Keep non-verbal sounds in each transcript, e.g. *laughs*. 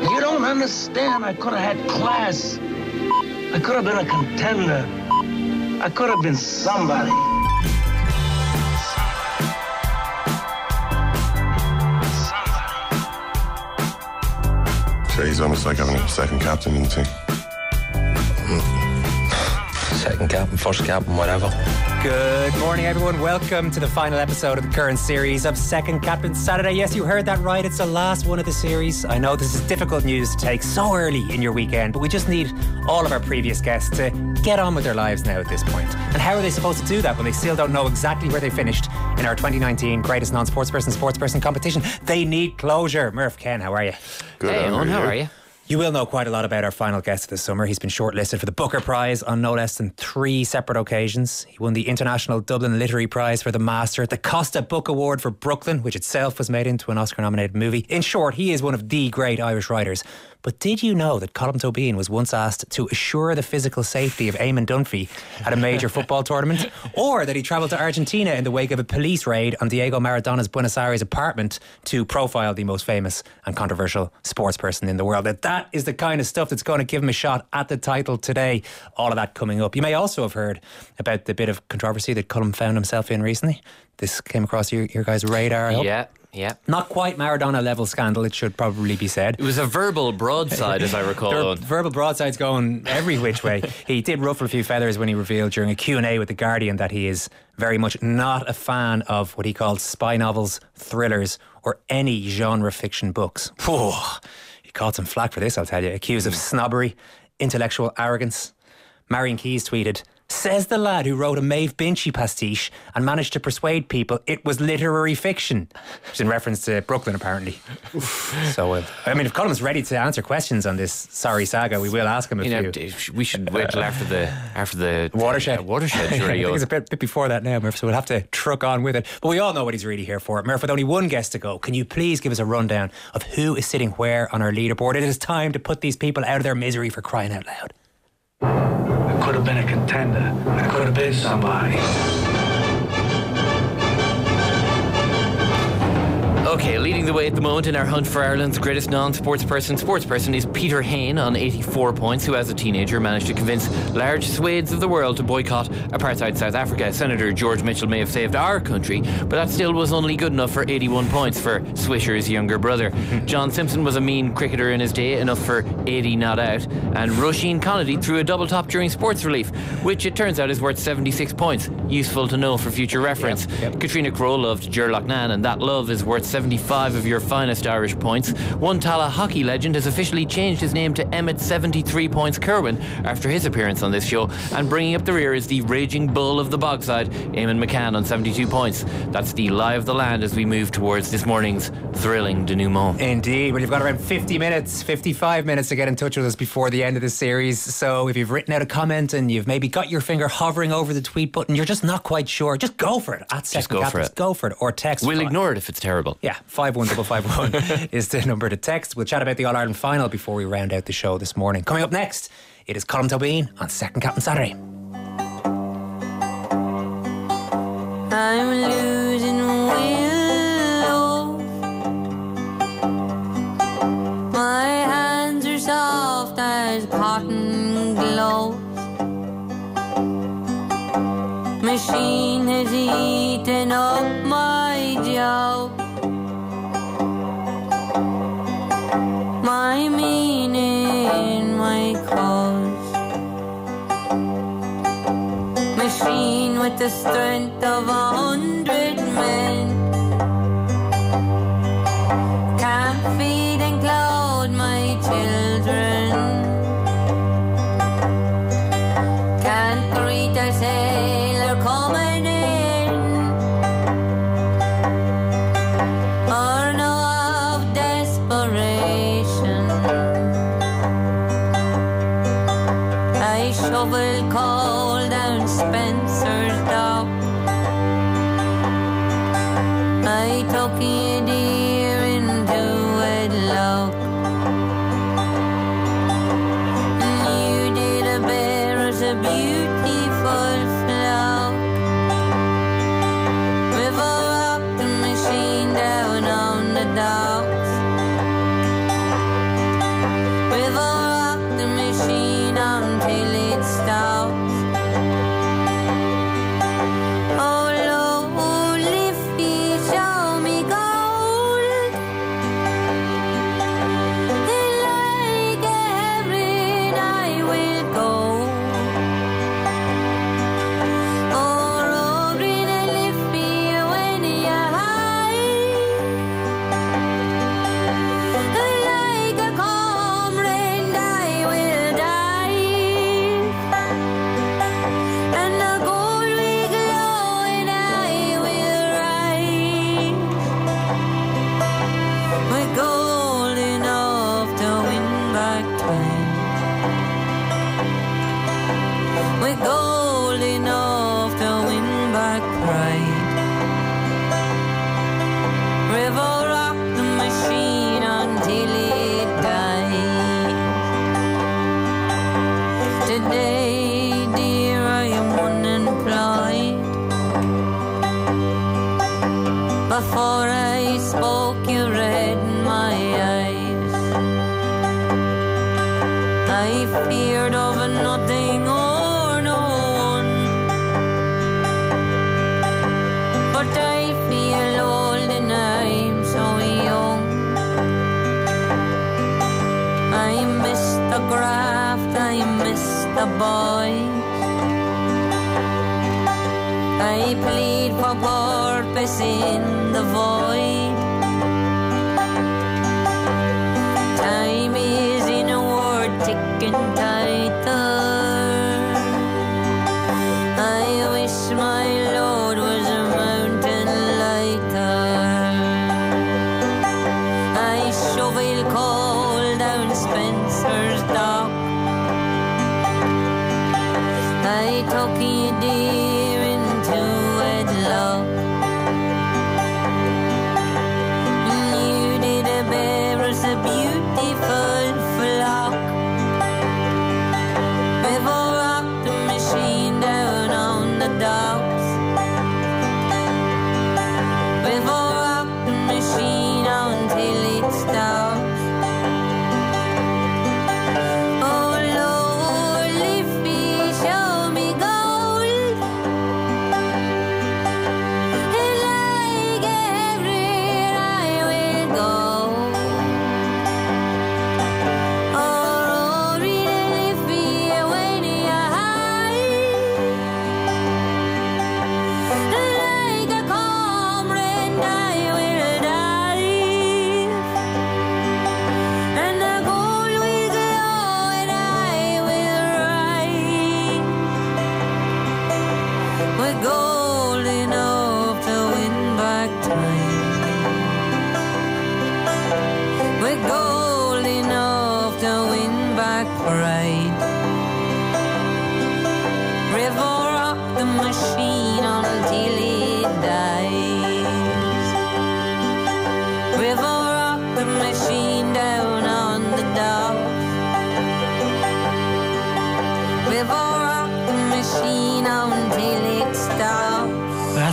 You don't understand. I could have had class. I could have been a contender. I could have been somebody. So he's almost like having a second captain in the team. Second captain, first captain, whatever. Good morning, everyone. Welcome to the final episode of the current series of Second Captain Saturday. Yes, you heard that right. It's the last one of the series. I know this is difficult news to take so early in your weekend, but we just need all of our previous guests to get on with their lives now at this point. And how are they supposed to do that when they still don't know exactly where they finished in our 2019 Greatest Non Sportsperson Sportsperson competition? They need closure. Murph Ken, how are you? Good. Hey, Andrew, Owen, how are you? You will know quite a lot about our final guest the summer. He's been shortlisted for the Booker Prize on no less than three separate occasions. He won the International Dublin Literary Prize for The Master, the Costa Book Award for Brooklyn, which itself was made into an Oscar nominated movie. In short, he is one of the great Irish writers. But did you know that Colm Tóibín was once asked to assure the physical safety of Eamon Dunphy at a major *laughs* football tournament? Or that he travelled to Argentina in the wake of a police raid on Diego Maradona's Buenos Aires apartment to profile the most famous and controversial sports person in the world? That that is the kind of stuff that's going to give him a shot at the title today. All of that coming up. You may also have heard about the bit of controversy that Colm found himself in recently. This came across your, your guys' radar. Yeah, yeah. Not quite Maradona level scandal, it should probably be said. It was a verbal broadside, as I *laughs* recall. There are Owen. verbal broadsides going every which way. *laughs* he did ruffle a few feathers when he revealed during a Q&A with The Guardian that he is very much not a fan of what he called spy novels, thrillers, or any genre fiction books. He caught some flack for this, I'll tell you. Accused of hmm. snobbery, intellectual arrogance. Marian Keyes tweeted, Says the lad who wrote a Maeve Binchy pastiche and managed to persuade people it was literary fiction. Is in reference to Brooklyn, apparently. so, uh, I mean, if Colm's ready to answer questions on this sorry saga, we will ask him a You know, few. we should wait till after the after the *laughs* Watershed. uh, watershed. *laughs* I think it's a bit, bit before that now, Murph, so we'll have to truck on with it. But we all know what he's really here for. Murph, with only one guest to go, can you please give us a rundown of who is sitting where on our leaderboard? It is time to put these people out of their misery for crying out loud. Could have been a contender. I could have been somebody. Okay, leading the way at the moment in our hunt for Ireland's greatest non-sports person, sports person is Peter Hain on 84 points, who as a teenager managed to convince large swathes of the world to boycott apartheid South Africa. Senator George Mitchell may have saved our country, but that still was only good enough for 81 points for Swisher's younger brother. *laughs* John Simpson was a mean cricketer in his day, enough for 80 not out, and Roisin Kennedy threw a double top during sports relief, which it turns out is worth 76 points. Useful to know for future reference. yep. Catriona Crowe loved Gerlach Nan, and that love is worth 75 of your finest Irish points. One Tallaght hockey legend has officially changed his name to Emmett 73 Points Kirwan after his appearance on this show, and bringing up the rear is the raging bull of the bogside, Eamon McCann on 72 points. That's the lie of the land as we move towards this morning's thrilling denouement. Indeed. Well, you've got around 50 minutes, 55 minutes to get in touch with us before the end of the series. So if you've written out a comment and you've maybe got your finger hovering over the tweet button, you're just not quite sure, just go for it. At Second go for it. Go for it. Or text. We'll ignore it if it's terrible. Yeah, 51551 *laughs* is the number to text. We'll chat about the All Ireland final before we round out the show this morning. Coming up next, it is Colm Tóibín on Second Captain Saturday. I'm losing. My hands are soft as cotton gloves. Machine with the strength of a hundred kinh thầy tới.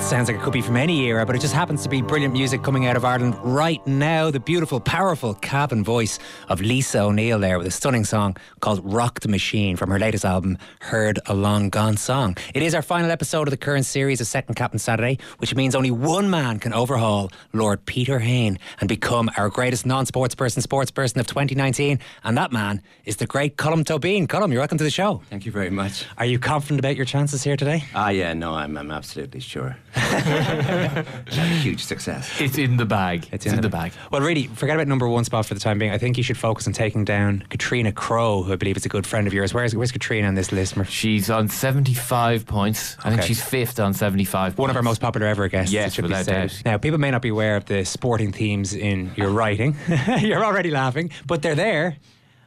Sounds like it could be from any era, but it just happens to be brilliant music coming out of Ireland right now. The beautiful, powerful Cavan voice of Lisa O'Neill there with a stunning song called Rock the Machine from her latest album, Heard a Long Gone Song. It is our final episode of the current series of Second Captain Saturday, which means only one man can overhaul Lord Peter Hain and become our greatest non sports person, sports person of 2019. And that man is the great Colm Tóibín. Colm, you're welcome to the show. Thank you very much. Are you confident about your chances here today? Ah, yeah, no, I'm, I'm absolutely sure. A *laughs* huge success. It's in the bag. It's, in, the bag. Well, really, forget about number one spot for the time being. I think you should focus on taking down Catriona Crowe, who I believe is a good friend of yours. Where's, where's Katrina on this list? She's on 75 points. I think she's fifth on 75 One of our most popular ever guests. Yes, it should be without said. doubt. Now, people may not be aware of the sporting themes in your writing. *laughs* You're already laughing, but they're there.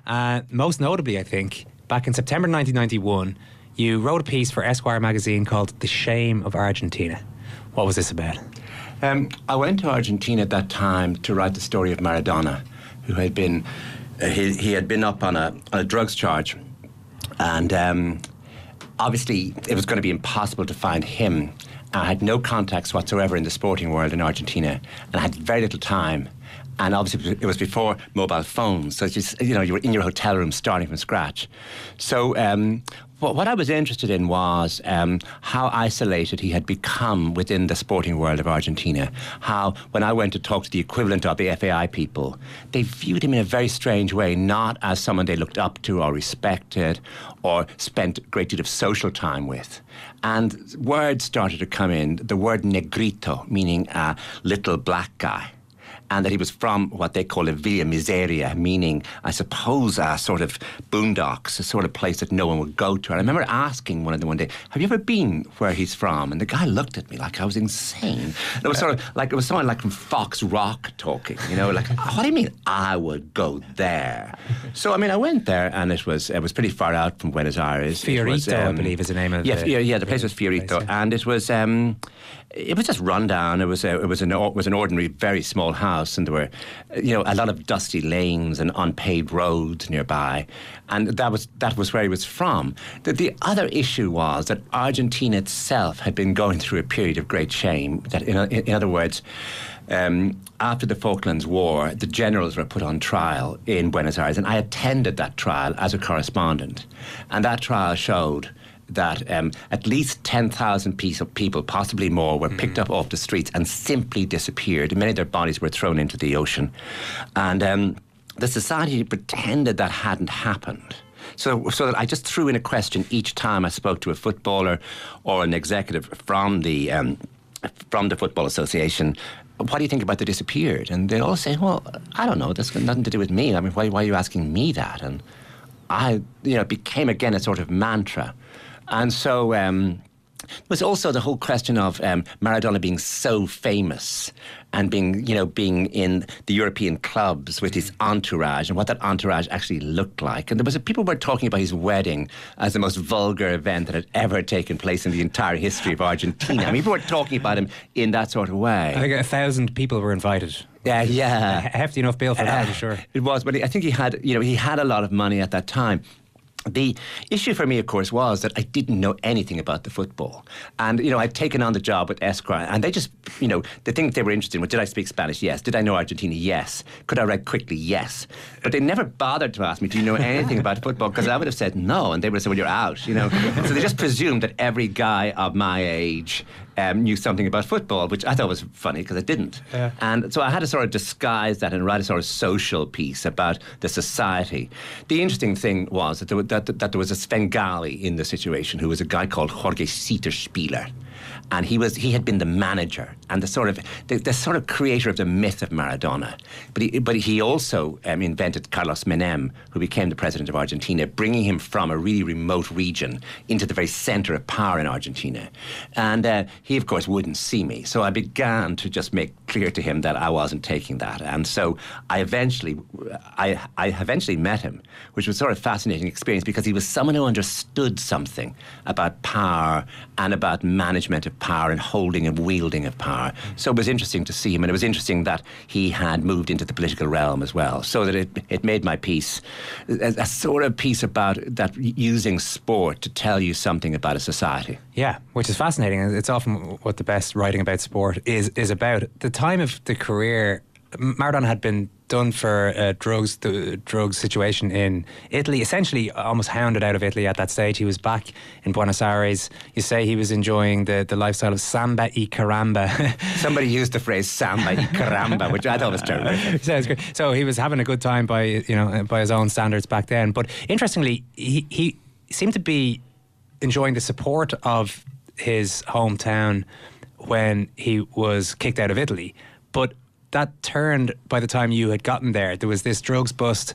Uh, most notably, I think, back in September 1991, you wrote a piece for Esquire magazine called "The Shame of Argentina." What was this about? Um, I went to Argentina at that time to write the story of Maradona, who had been uh, he, he had been up on a, on a drugs charge, and um, obviously it was going to be impossible to find him. I had no contacts whatsoever in the sporting world in Argentina, and I had very little time. And obviously, it was before mobile phones, so just you know you were in your hotel room starting from scratch. So um, what, what I was interested in was um, how isolated he had become within the sporting world of Argentina. How when I went to talk to the equivalent of the FAI people, they viewed him in a very strange way, not as someone they looked up to or respected or spent a great deal of social time with. And words started to come in. The word negrito, meaning a little black guy and that he was from what they call a villa miseria, meaning, I suppose, a sort of boondocks, a sort of place that no one would go to. And I remember asking one of them one day, "Have you ever been where he's from?" And the guy looked at me like I was insane. And it was sort of like it was someone like from Foxrock talking, you know, like, "What do you mean I would go there?" So I mean, I went there, and it was it was pretty far out from Buenos Aires. It was, Fiorito, I believe, is the name of yeah, the- yeah, yeah. The place was Fiorito, place, yeah. and it was um, it was just run down. It was a, it was an or- was an ordinary, very small house, and there were you know a lot of dusty lanes and unpaved roads nearby, and that was that was where he was from. The, the other issue was that Argentina itself had been going through a period of great shame. That in, in other words. um, after the Falklands War, the generals were put on trial in Buenos Aires, and I attended that trial as a correspondent. And that trial showed that um, at least 10,000 people, possibly more, were picked up off the streets and simply disappeared. Many of their bodies were thrown into the ocean. And um, the society pretended that hadn't happened. So, so that I just threw in a question each time I spoke to a footballer or an executive from the um, from the Football Association. What do you think about the disappeared? And they all say, "Well, I don't know. That's got nothing to do with me. I mean, why, why are you asking me that?" And I, you know, became again a sort of mantra. And so um, was also the whole question of um, Maradona being so famous and being, you know, being in the European clubs with his entourage and what that entourage actually looked like. And there was a, people were talking about his wedding as the most vulgar event that had ever taken place in the entire history of Argentina. I mean, people were talking about him in that sort of way. I think a thousand people were invited. Yeah, yeah. A hefty enough bill for that, I'm *laughs* sure. It was, but I think he had, you know, he had a lot of money at that time. The issue for me, of course, was that I didn't know anything about the football. And, you know, I'd taken on the job with Esquire, and they just, you know, the thing they were interested in was did I speak Spanish? Yes. Did I know Argentina? Yes. Could I write quickly? Yes. But they never bothered to ask me, do you know anything about football? Because I would have said no, and they would have said, well, you're out, you know. so they just presumed that every guy of my age um, knew something about football, which I thought was funny because I didn't. Yeah. And so I had to sort of disguise that and write a sort of social piece about the society. The interesting thing was that there, was- that, that there was a Svengali in the situation who was a guy called Jorge Cyterszpiler. And he was he had been the manager and the sort of the, the sort of creator of the myth of Maradona. But he, but he also um, invented Carlos Menem, who became the president of Argentina, bringing him from a really remote region into the very center of power in Argentina. And uh, he, of course, wouldn't see me. So I began to just make clear to him that I wasn't taking that. And so I eventually, I, I eventually met him, which was sort of a fascinating experience because he was someone who understood something about power and about management of power and holding and wielding of power. So it was interesting to see him, and it was interesting that he had moved into the political realm as well. So that it, it made my piece a, a sort of piece about that using sport to tell you something about a society. Yeah, which is fascinating. It's often what the best writing about sport is is about. The time of the career, Maradona had been done for uh, drugs, the drugs situation in Italy. Essentially, almost hounded out of Italy at that stage. He was back in Buenos Aires. You say he was enjoying the, the lifestyle of samba y caramba. *laughs* Somebody used the phrase samba y caramba, which I thought was terrific. *laughs* Sounds great. So he was having a good time by you know by his own standards back then. But interestingly, he he seemed to be enjoying the support of his hometown when he was kicked out of Italy. But that turned by the time you had gotten there. There was this drugs bust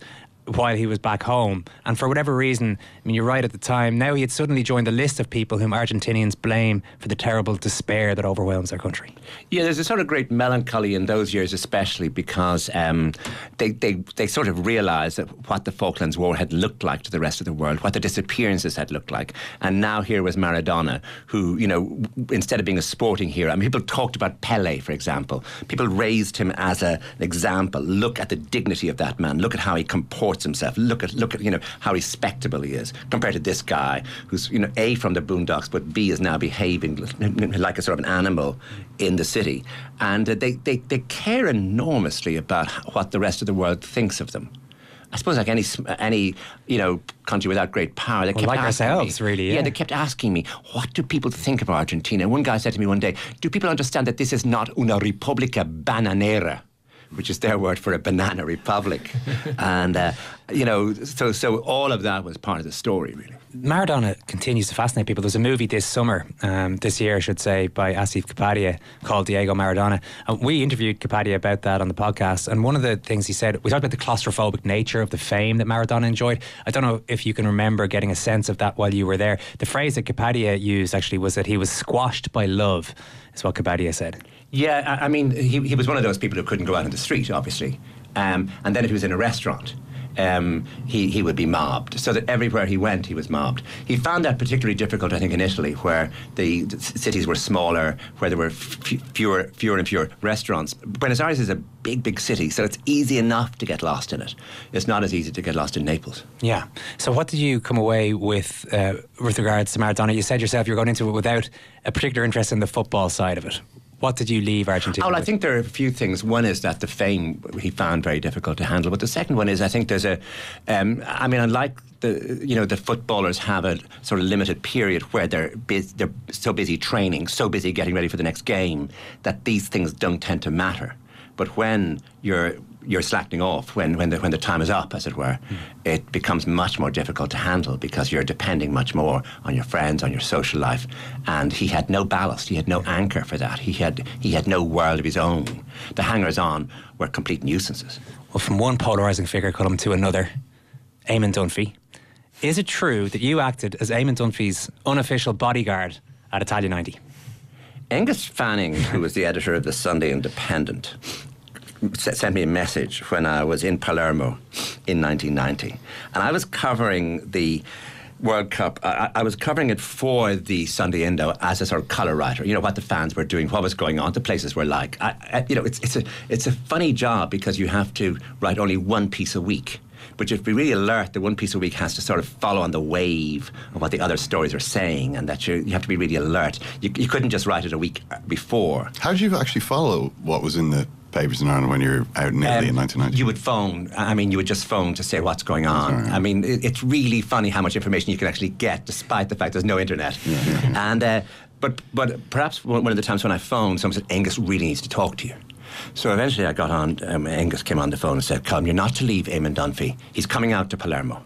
while he was back home. And for whatever reason, I mean, you're right at the time, now he had suddenly joined the list of people whom Argentinians blame for the terrible despair that overwhelms their country. Yeah, there's a sort of great melancholy in those years, especially because um, they, they, they sort of realised what the Falklands War had looked like to the rest of the world, what the disappearances had looked like. And now here was Maradona, who, you know, instead of being a sporting hero, I mean, people talked about Pele, for example. People raised him as a, an example. Look at the dignity of that man. Look at how he comports himself. Look at, look at, you know, how respectable he is compared to this guy who's, you know, A, from the boondocks, but B, is now behaving like a sort of an animal in the city. And uh, they, they, they care enormously about what the rest of the world thinks of them. I suppose like any any you know country without great power, they Well, kept like asking ourselves, me, really, yeah. they kept asking me, what do people think of Argentina? One guy said to me one day, do people understand that this is not una repubblica bananera? Which is their word for a banana republic, *laughs* and uh, you know, so so all of that was part of the story, really. Maradona continues to fascinate people. There's a movie this summer, um, this year, I should say, by Asif Kapadia called Diego Maradona. And we interviewed Kapadia about that on the podcast. And one of the things he said, we talked about the claustrophobic nature of the fame that Maradona enjoyed. I don't know if you can remember getting a sense of that while you were there. The phrase that Kapadia used actually was that he was squashed by love, is what Kapadia said. Yeah, I, I mean, he, he was one of those people who couldn't go out in the street, obviously. Um, and then if he was in a restaurant, um, he, he would be mobbed. So that everywhere he went, he was mobbed. He found that particularly difficult, I think, in Italy, where the, the cities were smaller, where there were f- fewer, fewer and fewer restaurants. Buenos Aires is a big, big city, so it's easy enough to get lost in it. It's not as easy to get lost in Naples. Yeah. So, what did you come away with uh, with regards to Maradona? You said yourself you're going into it without a particular interest in the football side of it. What did you leave Argentina? Oh, well, I think there are a few things. One is that the fame he found very difficult to handle, but the second one is I think there's a. Um, I mean, unlike the you know the footballers have a sort of limited period where they're bus- they're so busy training, so busy getting ready for the next game that these things don't tend to matter. But when you're you're slacking off when, when, the, when the time is up, as it were, hmm. it becomes much more difficult to handle because you're depending much more on your friends, on your social life. And he had no ballast, he had no anchor for that. He had, he had no world of his own. The hangers on were complete nuisances. Well, from one polarising figure Colm to another, Eamon Dunphy. Is it true that you acted as Eamon Dunphy's unofficial bodyguard at Italia 90? Aengus Fanning, who was the editor of the Sunday Independent, sent me a message when I was in Palermo in 1990. And I was covering the World Cup. I, I was covering it for the Sunday Indo as a sort of colour writer. You know what the fans were doing, what was going on, the places were like. I, I, you know, it's it's a it's a funny job because you have to write only one piece a week. But you have to be really alert that one piece a week has to sort of follow on the wave of what the other stories are saying, and that you, you have to be really alert. You, you couldn't just write it a week uh, before. How did you actually follow what was in the papers in Ireland when you were out in Italy in Um, 1990? You would phone. I mean, you would just phone to say what's going on. Sorry. I mean, it, it's really funny how much information you can actually get, despite the fact there's no internet. *laughs* And uh, but but perhaps one one of the times when I phoned, someone said Aengus really needs to talk to you. So eventually, I got on. Um, Aengus came on the phone and said, "Come, you're not to leave Eamon Dunphy. He's coming out to Palermo."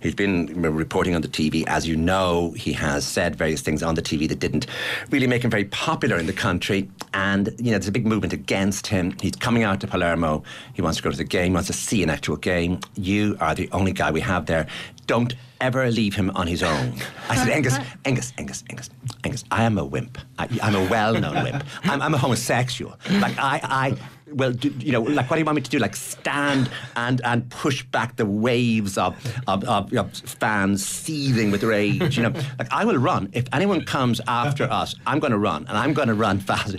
He's been reporting on the TV. As you know, he has said various things on the TV that didn't really make him very popular in the country. And, you know, there's a big movement against him. He's coming out to Palermo. He wants to go to the game, wants to see an actual game. You are the only guy we have there. Don't ever leave him on his own. I said, Aengus, *laughs* Aengus, Aengus, Aengus, Aengus, I am a wimp. I, I'm a well known wimp. I'm, I'm a homosexual. Like, I, I, well, do, you know, like, what do you want me to do? Like, stand and and push back the waves of of, of, of fans seething with rage. You know, *laughs* like I will run if anyone comes after us. I'm going to run, and I'm going to run fast.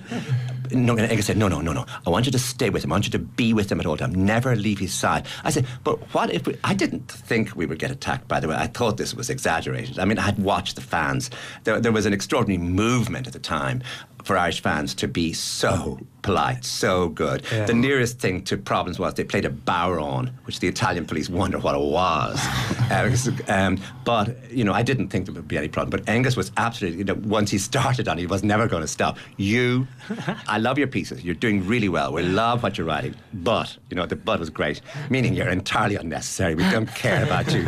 No, and Aengus said, no, no, no, no. I want you to stay with him. I want you to be with him at all time. Never leave his side. I said, but what if we, I didn't think we would get attacked, by the way. I thought this was exaggerated. I mean, I had watched the fans. There, there was an extraordinary movement at the time for Irish fans to be so polite, so good. Yeah. The nearest thing to problems was they played a bodhrán, which the Italian police wonder what it was. *laughs* Uh, um, but you know, I didn't think there would be any problem. But Aengus was absolutely, you know, once he started on it, he was never going to stop. You, I love your pieces. You're doing really well. We love what you're writing. But you know, the but was great, meaning you're entirely unnecessary. We don't care about you.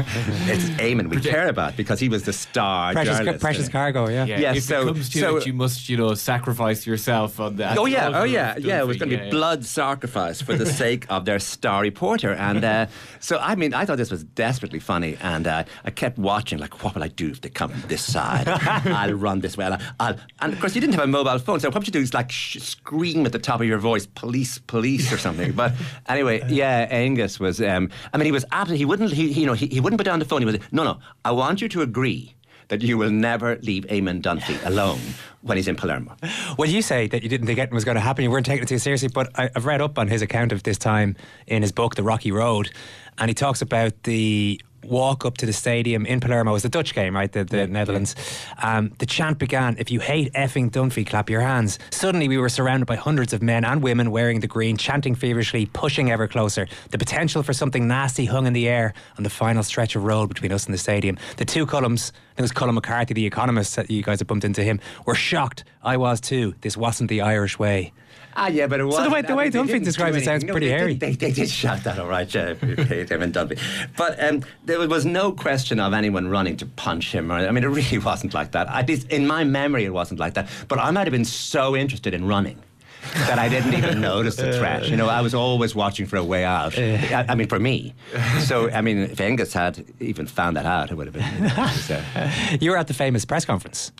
It's Eamon we care about because he was the star Precious, journalist. precious cargo, yeah. Yeah, Yeah, if so- it comes to so- it, you must, you know, sacrifice yourself on that. Oh yeah, oh yeah, yeah. It was going to be yeah. blood sacrifice for the sake of their star reporter, and uh, *laughs* so I mean, I thought this was desperately funny, and uh, I kept watching, like, what will I do if they come from this side? *laughs* I'll run this way, and, I'll, and of course, you didn't have a mobile phone, so what would you do is like sh- scream at the top of your voice, "Police, police!" or something. But anyway, *laughs* yeah, Aengus was. Um, I mean, he was absolutely. He wouldn't. He, he, you know, he, he wouldn't put down the phone. He was. No, no. I want you to agree. That you will never leave Eamon Dunphy alone when he's in Palermo. Well, you say that you didn't think anything was going to happen. You weren't taking it too seriously. But I, I've read up on his account of this time in his book, The Rocky Road, and he talks about the walk up to the stadium in Palermo. It was the Dutch game, right? The, the Netherlands. Um, the chant began, "If you hate effing Dunphy, clap your hands." Suddenly, we were surrounded by hundreds of men and women wearing the green, chanting feverishly, pushing ever closer. The potential for something nasty hung in the air on the final stretch of road between us and the stadium. The two Colms, I think it was Colm McCarthy, the economist, that you guys have bumped into him, were shocked. I was too. This wasn't the Irish way. Ah, yeah, but it was. So the way- the way Dunphy describes it sounds pretty they hairy. Did, they, they did shout that, all right, him and Dunphy. But um, there was no question of anyone running to punch him. Or, I mean, it really *laughs* wasn't like that. At least in my memory, it wasn't like that. But I might have been so interested in running. That I didn't even *laughs* notice the threat. You know, I was always watching for a way out. I, I mean, for me. So, I mean, if Aengus had even found that out, it would have been. uh, *laughs* You were at the famous press conference.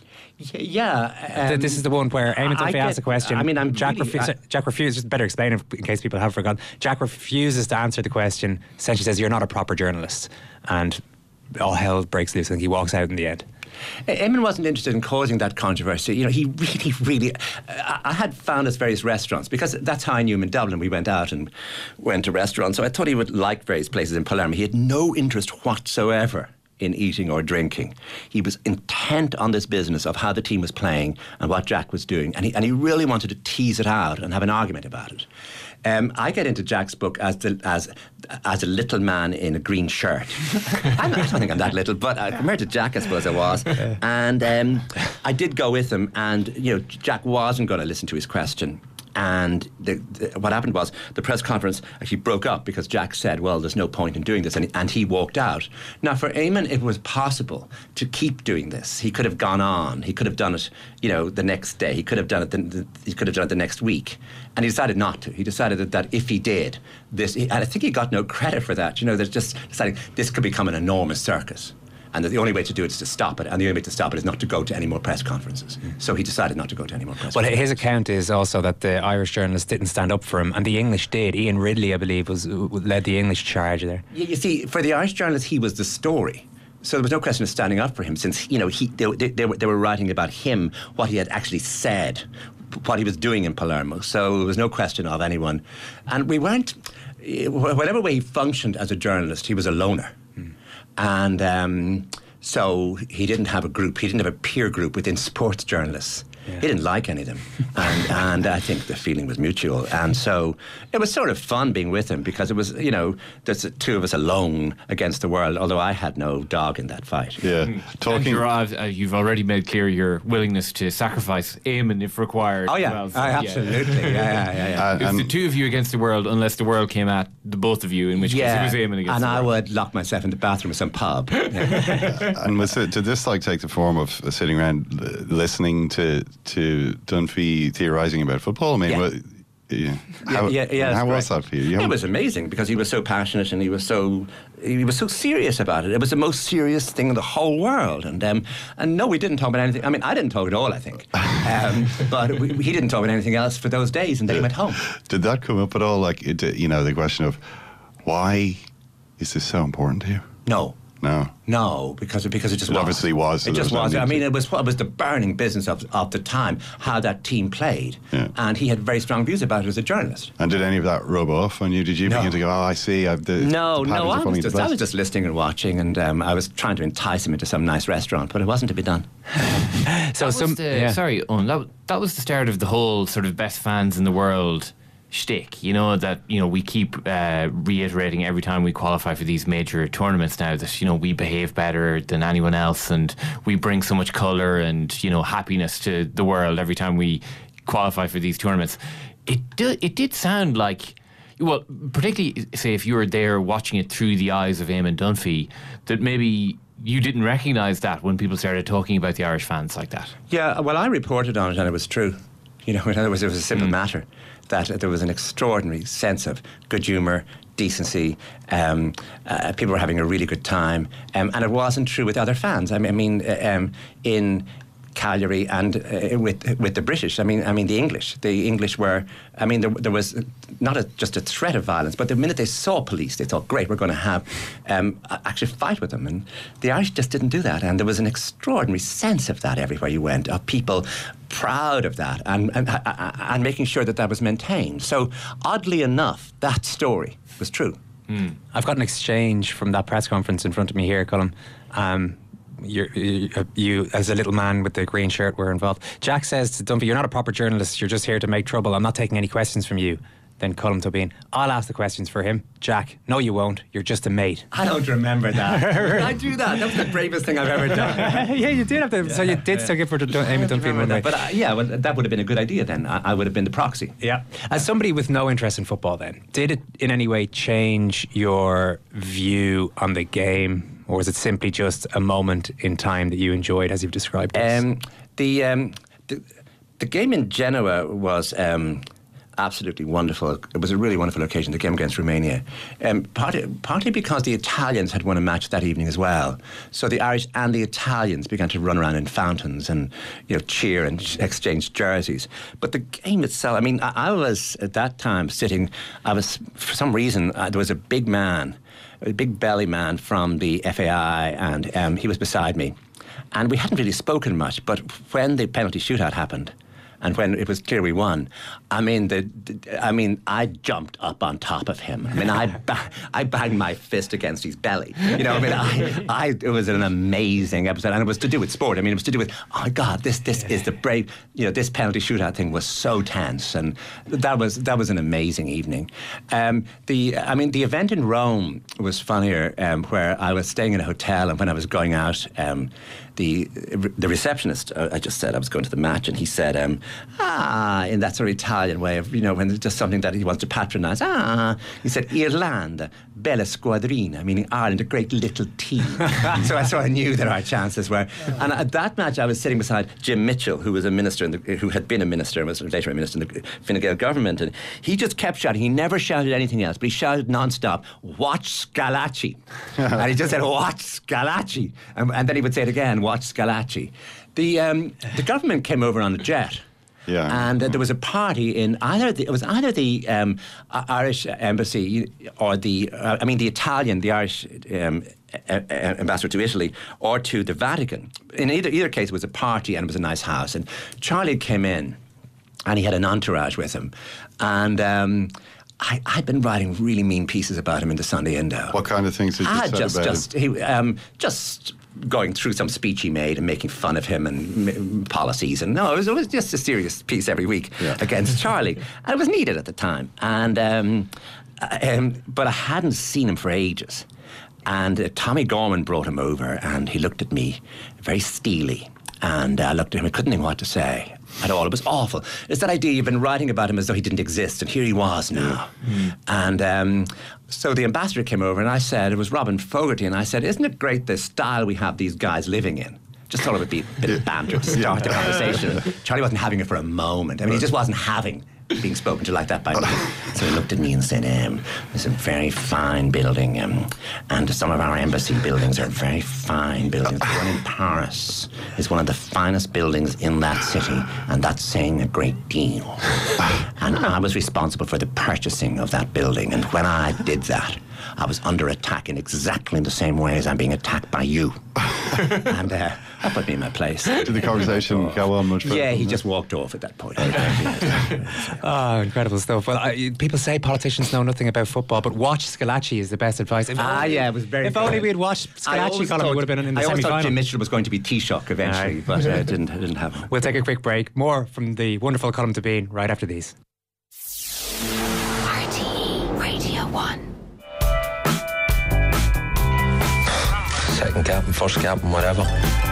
yeah. Um, this is the one where Eamon I Dunphy asks a question. I mean, I'm Jack, really- refu- I- Jack refuses. Just better explain it in case people have forgotten. Jack refuses to answer the question. Essentially, says you're not a proper journalist, and all hell breaks loose, and he walks out in the end. Eamon wasn't interested in causing that controversy. You know, he *laughs* really, really. I, I had found us various restaurants because that's how I knew him in Dublin. We went out and went to restaurants, so I thought he would like various places in Palermo. He had no interest whatsoever in eating or drinking. He was intent on this business of how the team was playing and what Jack was doing, and he, and he really wanted to tease it out and have an argument about it. Um, I get into Jack's book as the, as as a little man in a green shirt. *laughs* I'm, don't think I'm that little, but uh, compared to Jack, I suppose I was. And um, I did go with him, and you know, Jack wasn't going to listen to his question. And the, the, what happened was the press conference actually broke up because Jack said, "Well, there's no point in doing this," and, and he walked out. Now, for Eamon, it was possible to keep doing this. He could have gone on. He could have done it, you know, the next day. He could have done it. The, the, he could have done it the next week, and he decided not to. He decided that, that if he did this, and I think he got no credit for that. You know, there's just deciding this could become an enormous circus and that the only way to do it is to stop it, and the only way to stop it is not to go to any more press conferences. So he decided not to go to any more press. Well, his account is also that the Irish journalists didn't stand up for him, and the English did. Ian Ridley, I believe, was led the English charge there. You, you see, for the Irish journalists, he was the story. So there was no question of standing up for him, since you know he they, they, they, were, they were writing about him, what he had actually said, what he was doing in Palermo. So there was no question of anyone, and we weren't. Eh, whatever way he functioned as a journalist, he was a loner, and. Um, so he didn't have a group. He didn't have a peer group within sports journalists. Yeah. He didn't like any of them, and *laughs* and I think the feeling was mutual. And so it was sort of fun being with him because it was you know there's two of us alone against the world. Although I had no dog in that fight. Yeah. And Talking. you're, uh, you've already made clear your willingness to sacrifice Eamon if required. Oh yeah, Well, so, I- absolutely. Yeah, yeah, yeah. yeah. *laughs* Uh, It was and the two of you against the world, unless the world came at the both of you, in which case it was aiming against and I world. would lock myself in the bathroom of some pub. *laughs* Yeah. and was it, did this like take the form of sitting around listening to to Dunphy theorising about football? I mean, Yeah. Yeah. How, yeah, yeah, how was that for you? you It was amazing because he was so passionate and he was so he was so serious about it. It was the most serious thing in the whole world. And um, and no, we didn't talk about anything. I mean, I didn't talk at all. I think, *laughs* um, but we, he didn't talk about anything else for those days. And then he went home. Did that come up at all? Like, it, you know, the question of why is this so important to you? No. No. No, because because it just It was. obviously was, so It just was no. I mean, to- it was it was the burning business of of the time how that team played, Yeah. and he had very strong views about it as a journalist. And did any of that rub off on you? Did you No. begin to go, oh, I see, I've the, No, the no, I was, just, I was just listening and watching, and um, I was trying to entice him into some nice restaurant, but it wasn't to be done. *laughs* So some, the, yeah. Sorry, Owen, that, that was the start of the whole sort of best fans in the world shtick. You know that you know we keep uh, reiterating every time we qualify for these major tournaments now that you know we behave better than anyone else and we bring so much color and you know happiness to the world every time we qualify for these tournaments. It did, it did sound like. Well, particularly say if you were there watching it through the eyes of Eamon Dunphy, that maybe you didn't recognise that when people started talking about the Irish fans like that. Yeah, well, I reported on it, and it was true. You know, in other words, it was a simple matter that there was an extraordinary sense of good humour, decency. Um, uh, people were having a really good time, um, and it wasn't true with other fans. I mean, I mean uh, um, in. Cagliari and uh, with with the British. I mean, I mean the English. The English were. I mean, there, there was not a, just a threat of violence, but the minute they saw police, they thought, "Great, we're going to have um, actually fight with them." And the Irish just didn't do that, and there was an extraordinary sense of that everywhere you went, of people proud of that and and, and making sure that that was maintained. So, oddly enough, that story was true. I've got an exchange from that press conference in front of me here, Colm. Um, you, you, as a little man with the green shirt, were involved. Jack says to Dunphy, "You're not a proper journalist. You're just here to make trouble. I'm not taking any questions from you." Then Colin Tobin, "I'll ask the questions for him." Jack, "No, you won't. You're just a mate." I don't remember that. Did *laughs* I do that? That was the bravest thing I've ever done. *laughs* yeah, you did have to. So you did stick it for the Dun- Amy Dunphy. But uh, yeah, well, that would have been a good idea then. I, I would have been the proxy. Yeah. As somebody with no interest in football, then, did it in any way change your view on the game, or was it simply just a moment in time that you enjoyed, as you've described? Um, the, um, the the game in Genoa was um, absolutely wonderful. It was a really wonderful occasion. The game against Romania, um, partly, partly because the Italians had won a match that evening as well. So the Irish and the Italians began to run around in fountains and you know cheer and exchange jerseys. But the game itself, I mean, I, I was at that time sitting. I was for some reason uh, there was a big man, a big belly man from the FAI, and um, he was beside me. And we hadn't really spoken much, but when the penalty shootout happened, And when it was clear we won, I mean, the, I mean, I jumped up on top of him. I mean, I, *laughs* ba- I banged my fist against his belly. You know, I mean, I, I, it was an amazing episode, and it was to do with sport. I mean, it was to do with, oh my God, this, this is the brave. You know, this penalty shootout thing was so tense, and that was that was an amazing evening. Um, the, I mean, the event in Rome was funnier, um, where I was staying in a hotel, and when I was going out. Um, the the receptionist, uh, I just said I was going to the match, and he said, um, "Ah," in that sort of Italian way of you know when it's just something that he wants to patronise. Ah, he said, "Irlanda, bella squadrina," meaning Ireland, a great little team. *laughs* so I so I knew that our chances were. And at that match, I was sitting beside Jim Mitchell, who was a minister, in the, who had been a minister and was later a minister in the Fine Gael government, and he just kept shouting. He never shouted anything else, but he shouted non-stop, "Watch Schillaci," *laughs* and he just said, "Watch Schillaci," and, and then he would say it again, "Watch Schillaci." The um, the government came over on a jet. Yeah. And uh, there was a party in either the, it was either the um, Irish embassy or the uh, I mean the Italian the Irish um, ambassador to Italy or to the Vatican. In either either case, it was a party and it was a nice house. And Charlie came in, and he had an entourage with him, and. Um, I, I'd been writing really mean pieces about him in the Sunday Indo. What kind of things did you Ah, say just, about him? just, he, um, just going through some speech he made and making fun of him and m- policies. And no, it was, it was just a serious piece every week Yeah. against Charlie. And it was needed at the time. And, um, um, but I hadn't seen him for ages. And uh, Tommy Gorman brought him over and he looked at me very steely. And I looked at him, I couldn't think what to say at all. It was awful. It's that idea you've been writing about him as though he didn't exist, and here he was now. And um, so the ambassador came over, and I said, it was Robin Fogarty, and I said, Isn't it great the style we have these guys living in? Just thought it would be a bit of banter to start the conversation. Charlie wasn't having it for a moment. I mean, he just wasn't having being spoken to like that by me. So he looked at me and said, um, "It's a very fine building, um, and some of our embassy buildings are very fine buildings. The one in Paris is one of the finest buildings in that city, and that's saying a great deal. And I was responsible for the purchasing of that building, and when I did that." I was under attack in exactly the same way as I'm being attacked by you. *laughs* and uh, that put me in my place. Did the conversation go on much further? Yeah, he just walked off at that point. Oh, *laughs* incredible stuff. Well, I, people say politicians know nothing about football, but watch Schillaci is the best advice. If Ah, only- yeah, it was very. If only we had watched I Schillaci, always Colm, we would have been in the I always thought. Jim Mitchell was going to be Taoiseach eventually, Aye. but uh, it *laughs* didn't. It didn't happen. We'll take a quick break. More from the wonderful Colm Tóibín right after these. Second captain, first captain, whatever.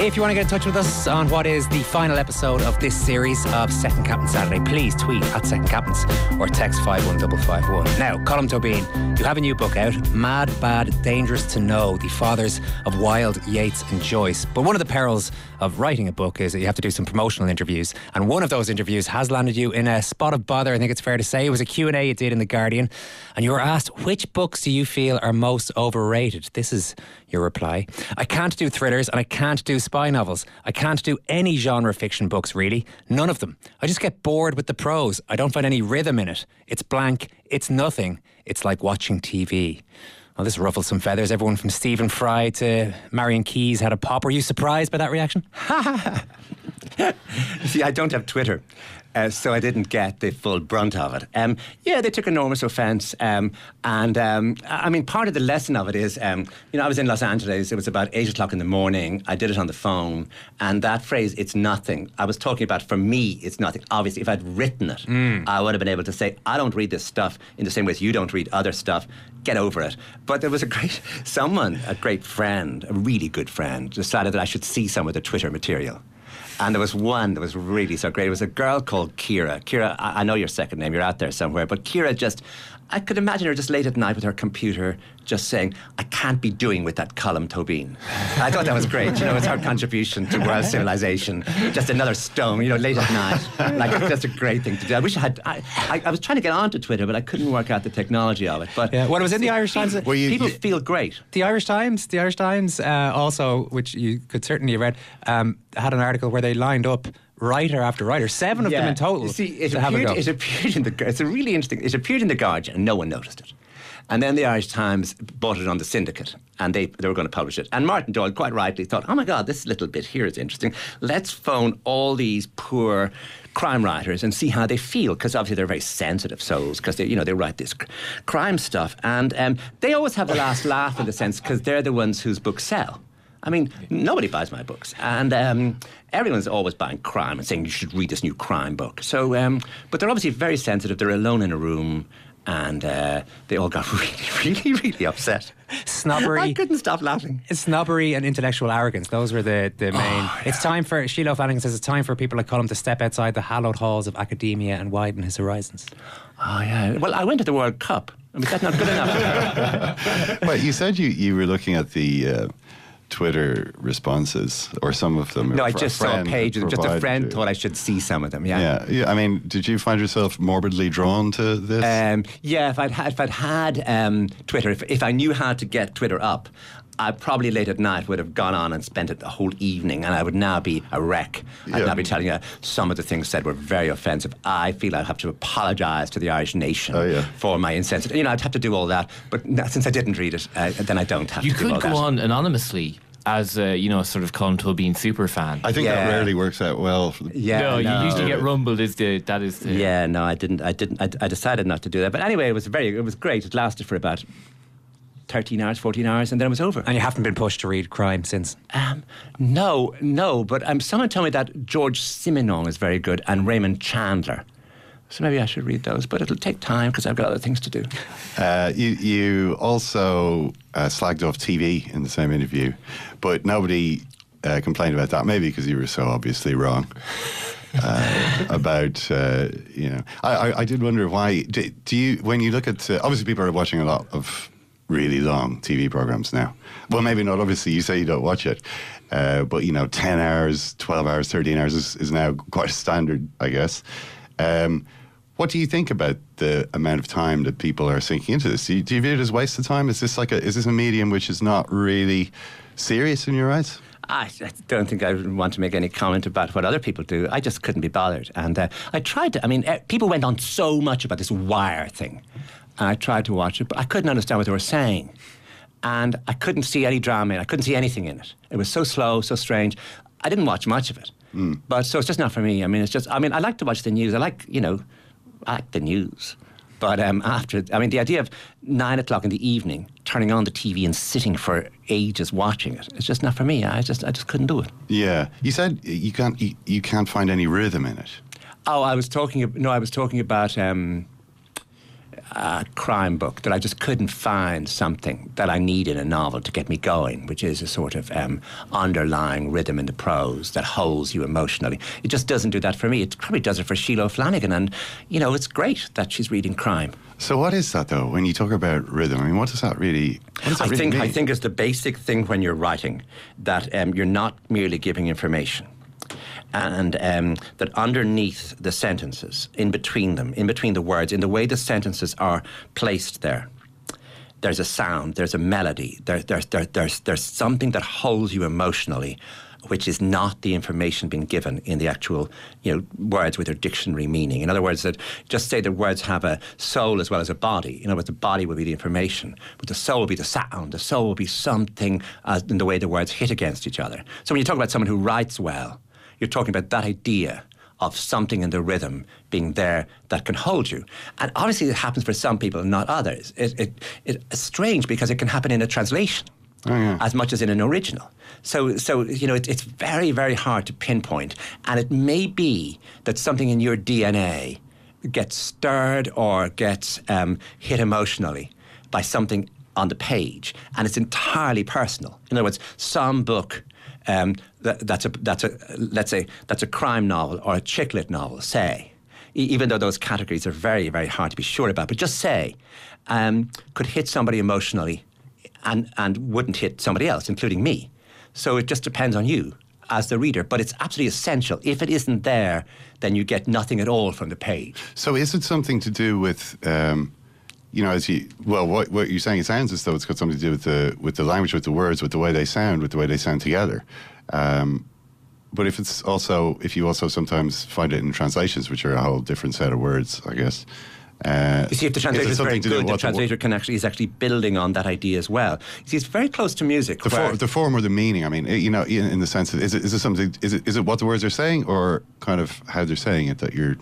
If you want to get in touch with us on what is the final episode of this series of Second Captain Saturday, please tweet at Second Captains or text 51551. Now, Colm Tóibín, you have a new book out, Mad, Bad, Dangerous to Know, The Fathers of Wilde, Yeats and Joyce. But one of the perils of writing a book is that you have to do some promotional interviews. And one of those interviews has landed you in a spot of bother, I think it's fair to say. It was a Q&A you did in The Guardian. And you were asked, which books do you feel are most overrated? This is your reply. I can't do thrillers and I can't do spy novels. I can't do any genre fiction books, really. None of them. I just get bored with the prose. I don't find any rhythm in it. It's blank. It's nothing. It's like watching TV. Well, oh, this ruffled some feathers. Everyone from Stephen Fry to Marian Keyes had a pop. Were you surprised by that reaction? *laughs* See, I don't have Twitter. Uh, so I didn't get the full brunt of it. Um, yeah, they took enormous offence, um, and um, I mean, part of the lesson of it is, um, you know, I was in Los Angeles. It was about eight o'clock in the morning. I did it on the phone, and that phrase "it's nothing." I was talking about for me, it's nothing. Obviously, if I'd written it, I would have been able to say, "I don't read this stuff in the same way as you don't read other stuff." Get over it. But there was a great *laughs* someone, a great friend, a really good friend, decided that I should see some of the Twitter material. And there was one that was really so great. It was a girl called Kira. Kira, I, I know your second name, you're out there somewhere, but Kira just, I could imagine her just late at night with her computer just saying, I can't be doing with that Colm Tóibín. I thought that was great. You know, it's her contribution to world civilization. Just another stone, you know, late at night. Like, it's just a great thing to do. I wish I had, I, I, I was trying to get onto Twitter, but I couldn't work out the technology of it. But Yeah, when it was in the Irish Times. Well, you- people you- feel great. The Irish Times, the Irish Times, uh, also, which you could certainly have read, um, had an article where they lined up writer after writer, seven of them in total. You see, it to appeared, it appeared in the. It's a really interesting. It appeared in the Guardian, and no one noticed it. And then the Irish Times bought it on the syndicate, and they, they were going to publish it. And Martin Doyle, quite rightly, thought, oh my God, this little bit here is interesting. Let's phone all these poor crime writers and see how they feel, because obviously they're very sensitive souls, because they, you know, they write this cr- crime stuff. And um, they always have the last laugh in the sense, because they're the ones whose books sell. I mean, nobody buys my books, and um, everyone's always buying crime and saying you should read this new crime book. So, um, but they're obviously very sensitive. They're alone in a room, and uh, they all got *laughs* really, really, really upset. Snobbery. I couldn't stop laughing. Snobbery and intellectual arrogance. Those were the, the main. It's time for, Sheila Flanagan says it's time for people like Colm to step outside the hallowed halls of academia and widen his horizons. Oh yeah. Well, I went to the World Cup. I mean, that's not good enough. *laughs* Well, you said you, you were looking at the uh, Twitter responses, or some of them. no, I just saw a page. Just a friend you. thought I should see some of them. Yeah, yeah. I mean, did you find yourself morbidly drawn to this? Um, yeah, if I'd had, if I'd had um, Twitter, if, if I knew how to get Twitter up, I probably late at night would have gone on and spent it the whole evening, and I would now be a wreck. I'd Yeah. now be telling you some of the things said were very offensive. I feel I'd have to apologise to the Irish nation Oh, yeah. for my insensitive. You know, I'd have to do all that, but since I didn't read it, uh, then I don't have You to do could all go that. on anonymously as a, you know, sort of Colm Tóibín super fan. I think that rarely works out well. For the, Yeah, no, no. you usually get rumbled. Is the that is the Yeah, no, I didn't. I didn't. I, I decided not to do that. But anyway, it was very. It was great. It lasted for about thirteen hours, fourteen hours, and then it was over. And you haven't been pushed to read crime since. Um, no, no. But um, someone told me that Georges Simenon is very good and Raymond Chandler. So maybe I should read those, but it'll take time because I've got other things to do. Uh, you, you also uh, slagged off TV in the same interview, but nobody uh, complained about that. Maybe because you were so obviously wrong uh, *laughs* about uh, you know. I, I, I did wonder why. Do, do you when you look at uh, obviously people are watching a lot of really long TV programs now. Well, maybe not. Obviously, you say you don't watch it. Uh, but you know, ten hours, twelve hours, thirteen hours is, is now quite a standard, I guess. Um, what do you think about the amount of time that people are sinking into this? Do you, do you view it as waste of time? Is this like a is this a medium which is not really serious in your eyes? I, don't think I want to make any comment about what other people do. I just couldn't be bothered. And uh, I tried to, I mean, eh, people went on so much about this wire thing. And I tried to watch it, but I couldn't understand what they were saying. And I couldn't see any drama in it. I couldn't see anything in it. It was so slow, so strange. I didn't watch much of it. But so it's just not for me. I mean, it's just, I mean, I like to watch the news. I like, you know, I like the news. But um, after, I mean, the idea of nine o'clock in the evening, turning on the TV and sitting for ages watching it, it's just not for me. I just, I just couldn't do it. Yeah, you said you can't you, you can't find any rhythm in it. Oh, I was talking. No, I was talking about um, a crime book that I just couldn't find something that I need in a novel to get me going, which is a sort of um, underlying rhythm in the prose that holds you emotionally. It just doesn't do that for me. It probably does it for Sheila Flanagan, and you know, it's great that she's reading crime. So what is that though? When you talk about rhythm, I mean, what does that really? What does that I really think mean? I think it's the basic thing when you're writing that um, you're not merely giving information, and um, that underneath the sentences, in between them, in between the words, in the way the sentences are placed there. There's a sound, there's a melody, there, there's, there, there's, there's something that holds you emotionally, which is not the information being given in the actual you know, words with their dictionary meaning. In other words, that just say that words have a soul as well as a body. In other words, the body will be the information, but the soul will be the sound. The soul will be something uh, in the way the words hit against each other. So when you talk about someone who writes well, you're talking about that idea of something in the rhythm being there that can hold you. And obviously, it happens for some people, and not others. It, it, it, it's strange because it can happen in a translation as much as in an original. So, so you know, it, it's very, very hard to pinpoint. And it may be that something in your DNA gets stirred or gets um, hit emotionally by something on the page, and it's entirely personal. In other words, some book um, that, that's a that's a let's say that's a crime novel or a chick lit novel, say, e- even though those categories are very very hard to be sure about, but just say, um, could hit somebody emotionally, and and wouldn't hit somebody else, including me. So it just depends on you as the reader, but it's absolutely essential. If it isn't there, then you get nothing at all from the page. So is it something to do with, um, you know, as you well, what, what you're saying? It sounds as though it's got something to do with the with the language, with the words, with the way they sound, with the way they sound together. Um, but if it's also if you also sometimes find it in translations, which are a whole different set of words, I guess. Uh, You see, if the translator is very something to do good, the translator can actually is actually building on that idea as well. You see, it's very close to music. the, for, the form or the meaning. I mean, you know, in, in the sense of is it, is it something? Is it is it what the words are saying, or kind of how they're saying it that you're?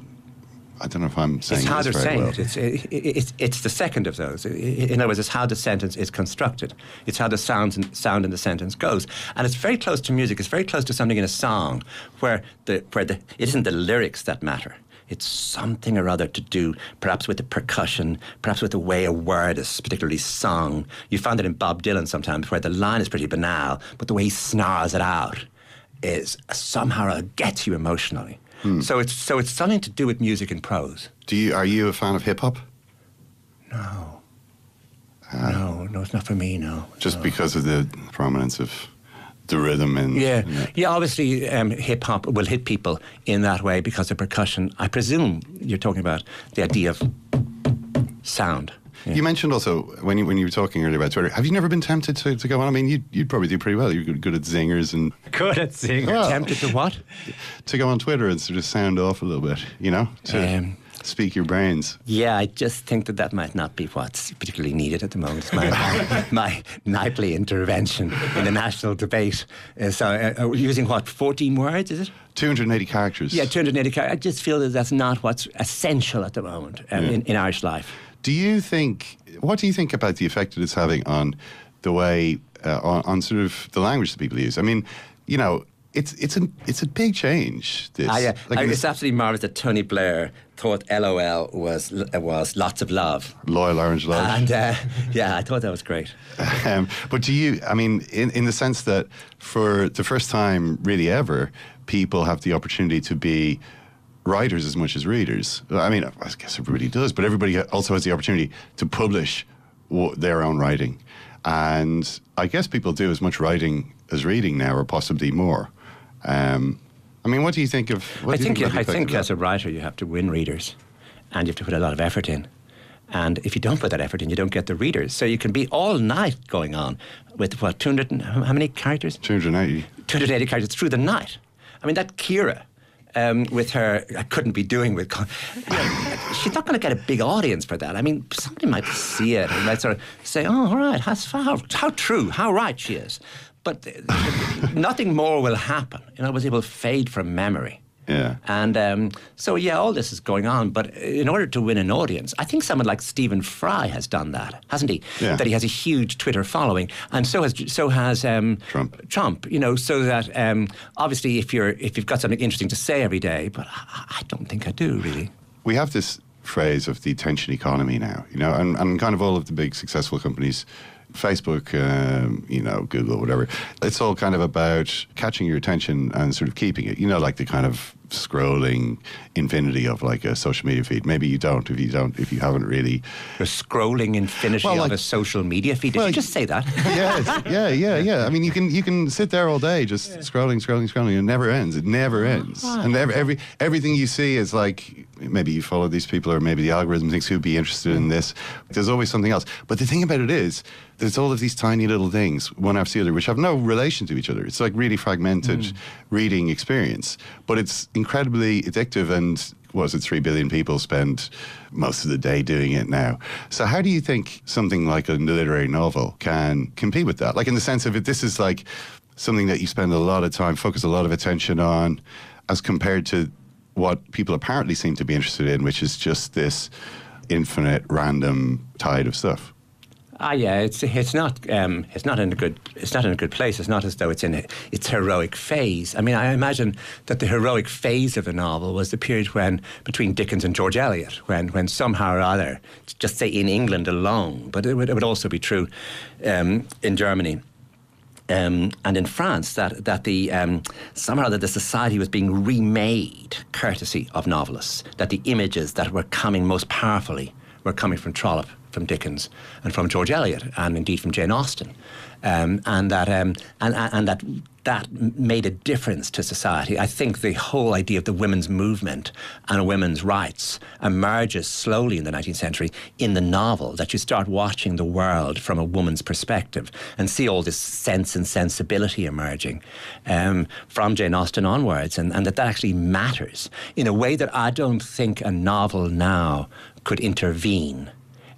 I don't know if I'm saying it's how this very saying well. it. It's, it, it- it's, it's the second of those. In other words, it's how the sentence is constructed. It's how the sounds and, sound in the sentence goes. And it's very close to music. It's very close to something in a song where, the, where the, it isn't the lyrics that matter. It's something or other to do, perhaps with the percussion, perhaps with the way a word is particularly sung. You find it in Bob Dylan sometimes where the line is pretty banal, but the way he snarls it out is somehow gets you emotionally. So it's so it's something to do with music and prose. Do you are you a fan of hip hop? No. no, no, it's not for me. No. Just no. because of the prominence of the rhythm and Yeah, yeah. Obviously, um, hip hop will hit people in that way because of percussion. I presume you're talking about the idea of sound. Yeah. You mentioned also when you when you were talking earlier about Twitter. Have you never been tempted to, to go on? I mean, you you'd probably do pretty well. You're good, good at zingers and *laughs* Good at singing. Well, Tempted to what? to go on Twitter and sort of sound off a little bit. You know, to Um, speak your brains. Yeah, I just think that that might not be what's particularly needed at the moment. It's my, *laughs* my nightly intervention in the national debate. Uh, so, uh, uh, using what, 14 words, is it? 280 characters. Yeah, 280 characters. I just feel that that's not what's essential at the moment um, in, in Irish life. Do you think? What do you think about the effect that it's having on the way uh, on, on sort of the language that people use? I mean, you know, it's it's a it's a big change. This, I, uh, Like I, it's this absolutely marvelous that Tony Blair thought LOL was was lots of love. loyal orange love. And uh, *laughs* yeah, I thought that was great. Um, but do you, I mean, in, in the sense that for the first time really ever, people have the opportunity to be writers as much as readers. I mean, I guess everybody does, but everybody also has the opportunity to publish their own writing. And I guess people do as much writing as reading now, or possibly more. Um, I mean, what do you think of? What I do you think, about I think as a writer, you have to win readers, and you have to put a lot of effort in. And if you don't put that effort in, you don't get the readers. So you can be all night going on with what 200 how how many characters? 280. 280 characters through the night. I mean, that Kira. Um, with her, I couldn't be doing with. con- she's not going to get a big audience for that. I mean, somebody might see it and might sort of say, "Oh, all right, how, how, true, how right she is," but uh, nothing more will happen. In other was able to fade from memory. Yeah. And um, so, yeah, all this is going on. But in order to win an audience, I think someone like Stephen Fry has done that, hasn't he? Yeah. That he has a huge Twitter following, and so has so has um, Trump. Trump. You know, so that um, obviously, if you're if you've got something interesting to say every day, but I, I don't think I do really. we have this phrase of the attention economy now, you know, and, and kind of all of the big successful companies, Facebook, um, you know, Google, whatever. It's all kind of about catching your attention and sort of keeping it. You know, like the kind of scrolling infinity of like a social media feed. Maybe you don't if you don't if you haven't really. The scrolling infinity Well, of like- a social media feed. Did Well, you just say that? *laughs* yes, yeah, yeah, yeah. I mean, you can you can sit there all day just scrolling, scrolling, scrolling. It never ends. It never oh, ends. And every, every everything you see is like maybe you follow these people, or maybe the algorithm thinks who'd be interested in this. There's always something else. But the thing about it is, there's all of these tiny little things, one after the other, which have no relation to each other. It's like really fragmented mm. reading experience, but it's incredibly addictive and. Was it three billion people spend most of the day doing it now? So how do you think something like a literary novel can compete with that? Like in the sense of it, this is like something that you spend a lot of time, focus a lot of attention on, as compared to what people apparently seem to be interested in, which is just this infinite random tide of stuff. Ah, yeah, it's it's not um, it's not in a good it's not in a good place. It's not as though it's in a, its heroic phase. I mean, I imagine that the heroic phase of a novel was the period when between Dickens and George Eliot, when when somehow or other, just say in England alone, but it would, it would also be true um, in Germany. Um, and in France, that that the um, somehow other the society was being remade courtesy of novelists. That the images that were coming most powerfully were coming from Trollope, from Dickens and from George Eliot and indeed from Jane Austen, um, and that um, and and that that made a difference to society. I think the whole idea of the women's movement and women's rights emerges slowly in the 19th century in the novel, that you start watching the world from a woman's perspective and see all this sense and sensibility emerging um, from Jane Austen onwards, and, and that that actually matters in a way that I don't think a novel now could intervene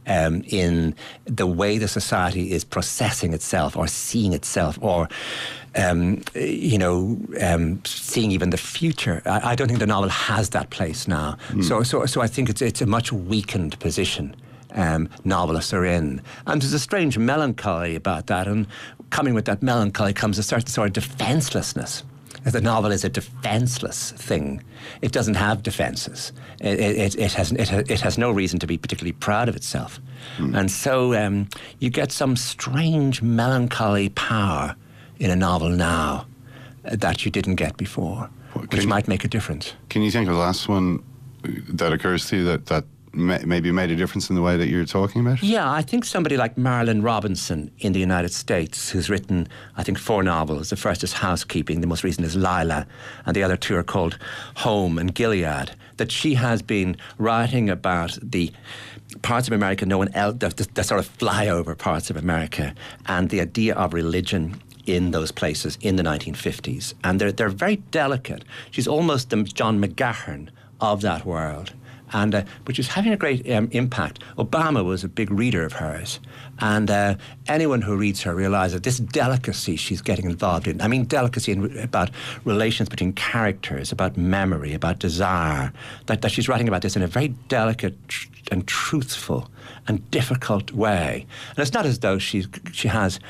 um, in the way the society is processing itself or seeing itself or um, you know, um, seeing even the future. I, I, don't think the novel has that place now. Mm. So, so, so I think it's it's a much weakened position. Um, novelists are in, and there's a strange melancholy about that. And coming with that melancholy comes a certain sort of defenselessness the novel is a defenseless thing. It doesn't have defenses. It, it, it, has, it, it has no reason to be particularly proud of itself. Mm. And so um, you get some strange melancholy power in a novel now that you didn't get before, which you, might make a difference. Can you think of the last one that occurs to you that, that maybe made a difference in the way that you're talking about? Yeah, I think somebody like Marilynne Robinson in the United States, who's written, I think, four novels. The first is Housekeeping, the most recent is Lila, and the other two are called Home and Gilead. That she has been writing about the parts of America no one else, the, the, the sort of flyover parts of America, and the idea of religion in those places in the 1950s. And they're, they're very delicate. She's almost the John McGahern of that world and uh, but she's having a great um, impact. Obama was a big reader of hers, and uh, anyone who reads her realizes this delicacy she's getting involved in. I mean, delicacy in, about relations between characters, about memory, about desire. That, that she's writing about this in a very delicate and truthful and difficult way. And it's not as though she's she has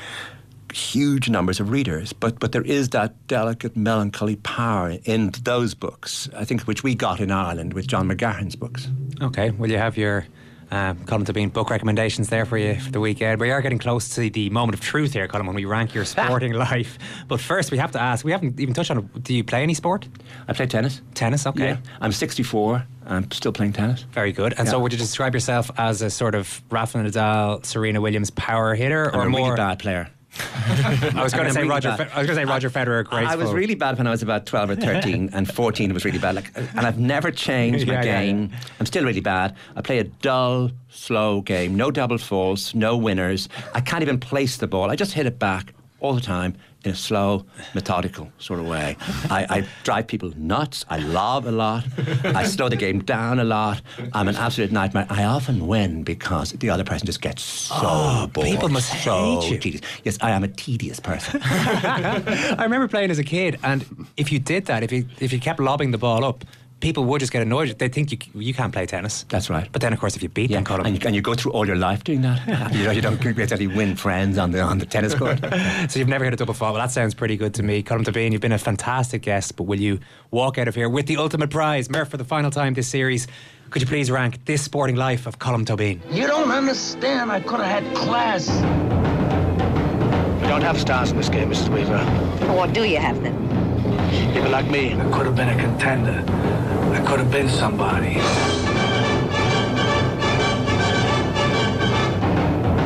huge numbers of readers, but but there is that delicate melancholy power in those books. I think which we got in Ireland with John McGahern's books. Okay, will you have your um, Colm Tóibín book recommendations there for you for the weekend. We are getting close to the moment of truth here, Colm, when we rank your sporting *laughs* life. But first, we have to ask. We haven't even touched on it. Do you play any sport? I play tennis. Tennis, okay. Yeah. I'm 64. I'm still playing tennis. Very good. And Yeah. so, would you describe yourself as a sort of Rafa Nadal, Serena Williams power hitter, I'm or a more? really bad player. *laughs* I was going to say really Roger. bad. I was going to say Roger Federer. Great. I was really bad when I was about 12 or 13, and 14 was really bad. Like, and I've never changed my *laughs* Yeah, yeah, game. I'm still really bad. I play a dull, slow game. No double faults, no winners. I can't even place the ball. I just hit it back all the time in a slow, methodical sort of way. I, I drive people nuts. I lob a lot. I slow the game down a lot. I'm an absolute nightmare. I often win because the other person just gets so bored. Oh, people must so hate you. tedious. Yes, I am a tedious person. *laughs* I remember playing as a kid, and if you did that, if you if you kept lobbing the ball up, people would just get annoyed. They think you you can't play tennis. That's right. But then, of course, if you beat Yeah, them, Colm, and you, and you go through all your life doing that. *laughs* you know, you don't exactly win friends on the on the tennis court. *laughs* so you've never hit a double fault. Well, that sounds pretty good to me. Colm Tóibín, you've been a fantastic guest, but will you walk out of here with the ultimate prize? Murph, for the final time this series, could you please rank this sporting life of Colm Tóibín? You don't understand. I could have had class. We don't have stars in this game, Mrs. Weaver. What do you have then? People like me. I could have been a contender. I could have been somebody.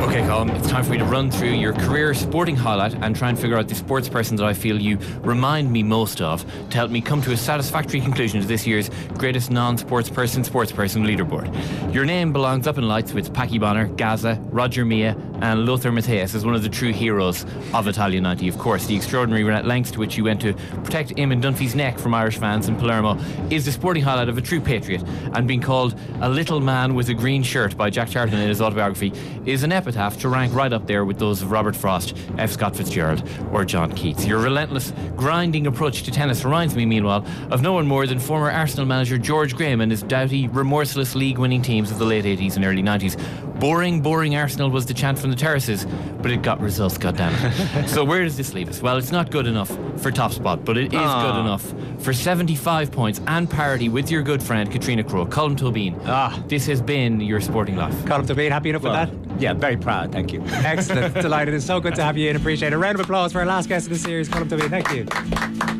Okay, Colm, it's time for me to run through your career sporting highlight and try and figure out the sports person that I feel you remind me most of to help me come to a satisfactory conclusion to this year's greatest non-sports person sports person leaderboard. Your name belongs up in lights with Packie Bonner, Gazza, Roger Milla, and Lothar Matthäus is one of the true heroes of Italia 90. Of course, the extraordinary lengths to which he went to protect Eamon Dunphy's neck from Irish fans in Palermo is the sporting highlight of a true patriot, and being called a little man with a green shirt by Jack Charlton in his autobiography is an epitaph to rank right up there with those of Robert Frost, F. Scott Fitzgerald, or John Keats. Your relentless, grinding approach to tennis reminds me, meanwhile, of no one more than former Arsenal manager George Graham and his doughty, remorseless league winning teams of the late 80s and early 90s. Boring, boring Arsenal was the chant from the terraces, but it got results, goddammit. *laughs* so where does this leave us? Well, it's not good enough for top spot, but it is good enough for 75 points and parity with your good friend Catriona Crowe, Colm Tóibín. Ah. This has been your sporting life. Colm Tóibín, happy enough with that? yeah, very proud. Thank you. Excellent. *laughs* Delighted. It's so good to have you and Appreciate it. A round of applause for our last guest of the series, Colm Tóibín. Thank you.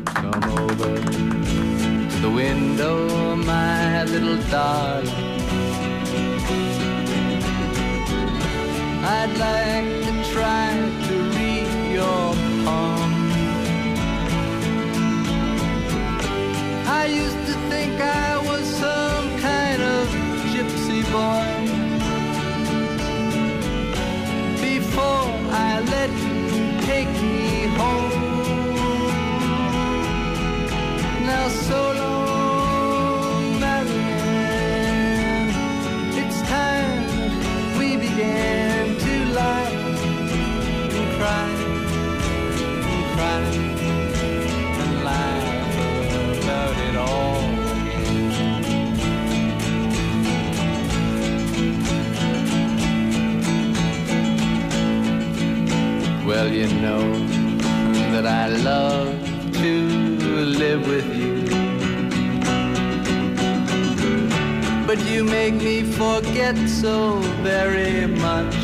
Come over to the window, my little darling. I'd like to try to read your palm. I used to think I was some kind of gypsy boy. Before I let you take me home. Now so long, you know that I love to live with you. But you make me forget so very much.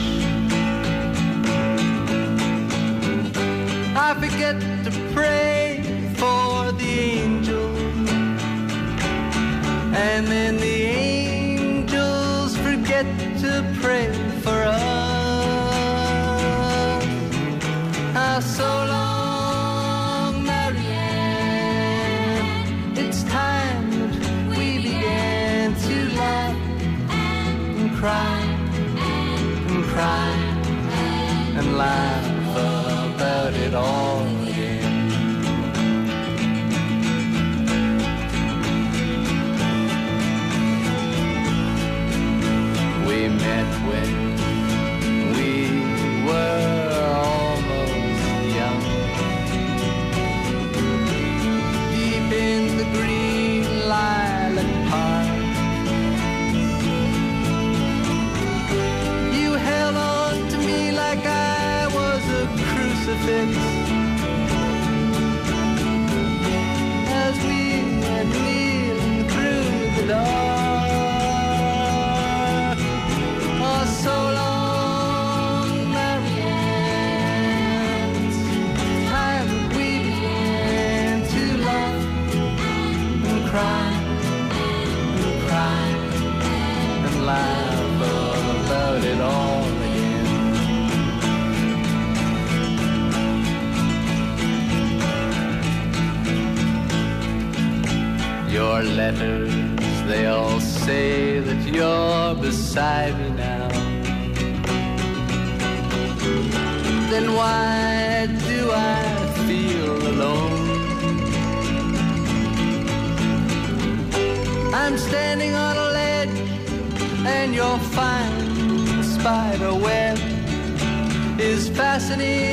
Laugh about it all beside me now. Then why do I feel alone? I'm standing on a ledge and your fine spider web is fastening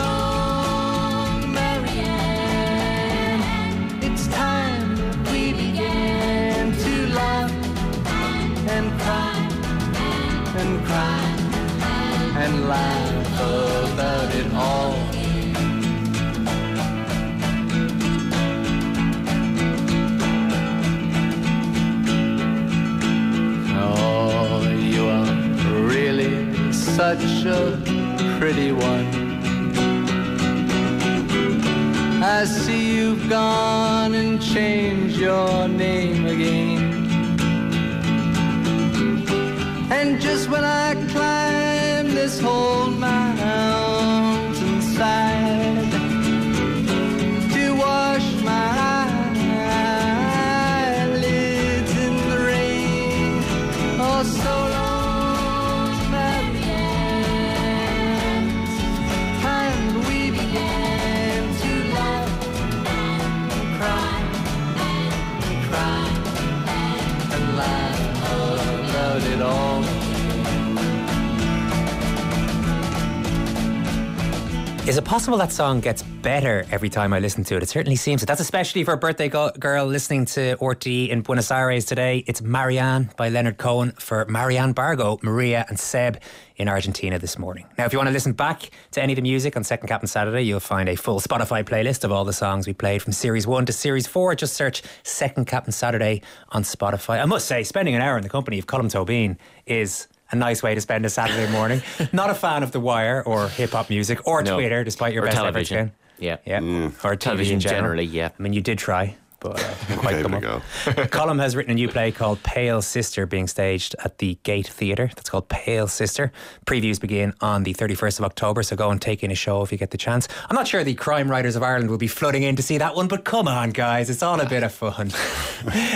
pretty one. I see you've gone and changed your name again. And just when I climb this whole possible that song gets better every time I listen to it? It certainly seems it. That's especially for a birthday go- girl listening to Orti in Buenos Aires today. It's Marianne by Leonard Cohen for Marianne Bargo, Maria, and Seb in Argentina this morning. Now, if you want to listen back to any of the music on Second Captain Saturday, you'll find a full Spotify playlist of all the songs we played from Series 1 to Series 4. Just search Second Captain Saturday on Spotify. I must say, spending an hour in the company of Colm Tóibín is a nice way to spend a Saturday morning. *laughs* Not a fan of The Wire or hip hop music or No. Twitter, despite your Or best television. efforts, Yeah. Yeah. Mm. Or TV Television general. generally, yeah. I mean, you did try, but uh, *laughs* quite There come up. *laughs* *laughs* Colm has written a new play called Pale Sister being staged at the Gate Theatre. That's called Pale Sister. Previews begin on the 31st of October, so go and take in a show if you get the chance. I'm not sure the crime writers of Ireland will be flooding in to see that one, but come on, guys, it's all a bit of fun.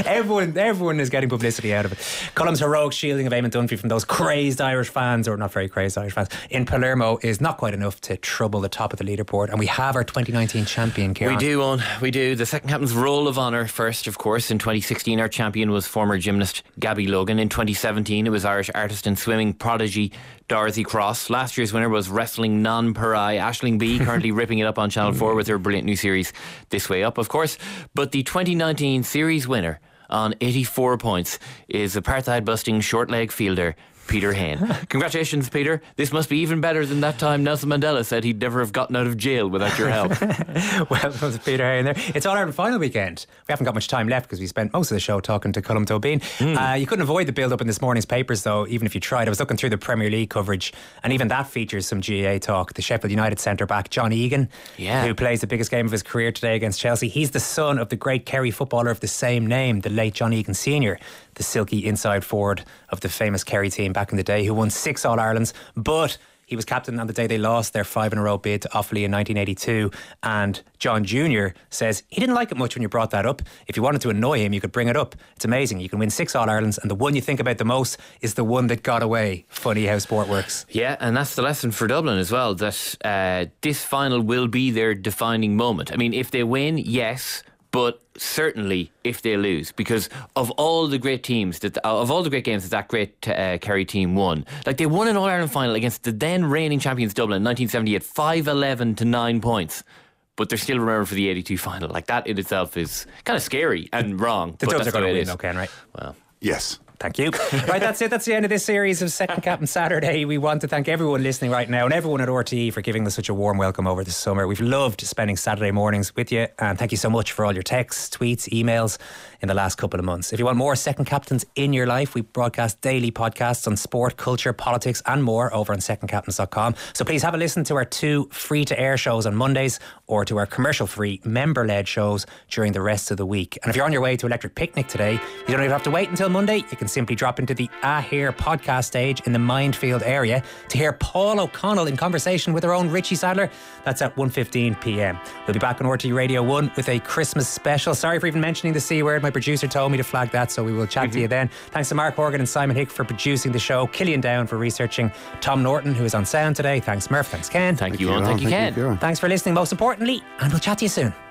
everyone, everyone is getting publicity out of it. Colm's heroic shielding of Eamon Dunphy from those crazed Irish fans, or not very crazed Irish fans, in Palermo is not quite enough to trouble the top of the leaderboard. And we have our 2019 champion, Kieran. We do, on we do. The second captain's roll of honour first, of course. In 2016, our champion was former gymnast Gabby Logan. In 2017, it was Irish artist and swimming prodigy Dorothy Cross. Last year's winner was wrestling non-pariah Aisling Bea, *laughs* currently ripping it up on Channel 4 with her brilliant new series This Way Up, of course. But the 2019 series winner on 84 points is apartheid-busting short-leg fielder Peter Hain. Congratulations, Peter. This must be even better than that time Nelson Mandela said he'd never have gotten out of jail without your help. *laughs* well, there's Peter Hay in there. It's All Ireland final weekend. We haven't got much time left because we spent most of the show talking to Colm Tóibín. Hmm. Uh, you couldn't avoid the build up in this morning's papers, though, even if you tried. I was looking through the Premier League coverage, and even that features some GA talk. The Sheffield United centre back, John Egan, Yeah. who plays the biggest game of his career today against Chelsea. He's the son of the great Kerry footballer of the same name, the late John Egan Sr., the silky inside forward of the famous Kerry team back in the day, who won six All Irelands. But he was captain on the day they lost their five in a row bid to Offaly in 1982. And John Jr. says he didn't like it much when you brought that up. If you wanted to annoy him, you could bring it up. It's amazing. You can win six All Irelands, and the one you think about the most is the one that got away. Funny how sport works. Yeah, and that's the lesson for Dublin as well. That uh, this final will be their defining moment. I mean, if they win, yes, but certainly if they lose, because of all the great teams that of all the great games that that great uh, Kerry team won, like they won an All Ireland final against the then reigning champions Dublin in 1978, 5-11 to nine points. But they're still remembered for the 82 final. Like that in itself is kind of scary and wrong. The but Dubs that's are going to win, is. okay, right? Well, Yes. Thank you. right, that's it. That's the end of this series of Second Captain Saturday. We want to thank everyone listening right now and everyone at RTE for giving us such a warm welcome over the summer. We've loved spending Saturday mornings with you, and thank you so much for all your texts, tweets, emails in the last couple of months. If you want more Second Captains in your life, we broadcast daily podcasts on sport, culture, politics, and more over on secondcaptains.com. So please have a listen to our two free to air shows on Mondays or to our commercial free member led shows during the rest of the week. And if you're on your way to Electric Picnic today, you don't even have to wait until Monday. You can simply drop into the Ahir podcast stage in the Mindfield area to hear Paul O'Connell in conversation with our own Richie Sadlier. That's at 1.15 pm. We'll be back on RT Radio 1 with a Christmas special. Sorry for even mentioning the C word. My producer told me to flag that, so we will chat to you mhm. then. Thanks to Mark Horgan and Simon Hick for producing the show, Killian Down for researching, Tom Norton, who is on sound today. Thanks, Murph. Thanks, Ken. thank you, on. Thank you, Ken. Kieran. Thanks for listening, most importantly, and we'll chat to you soon.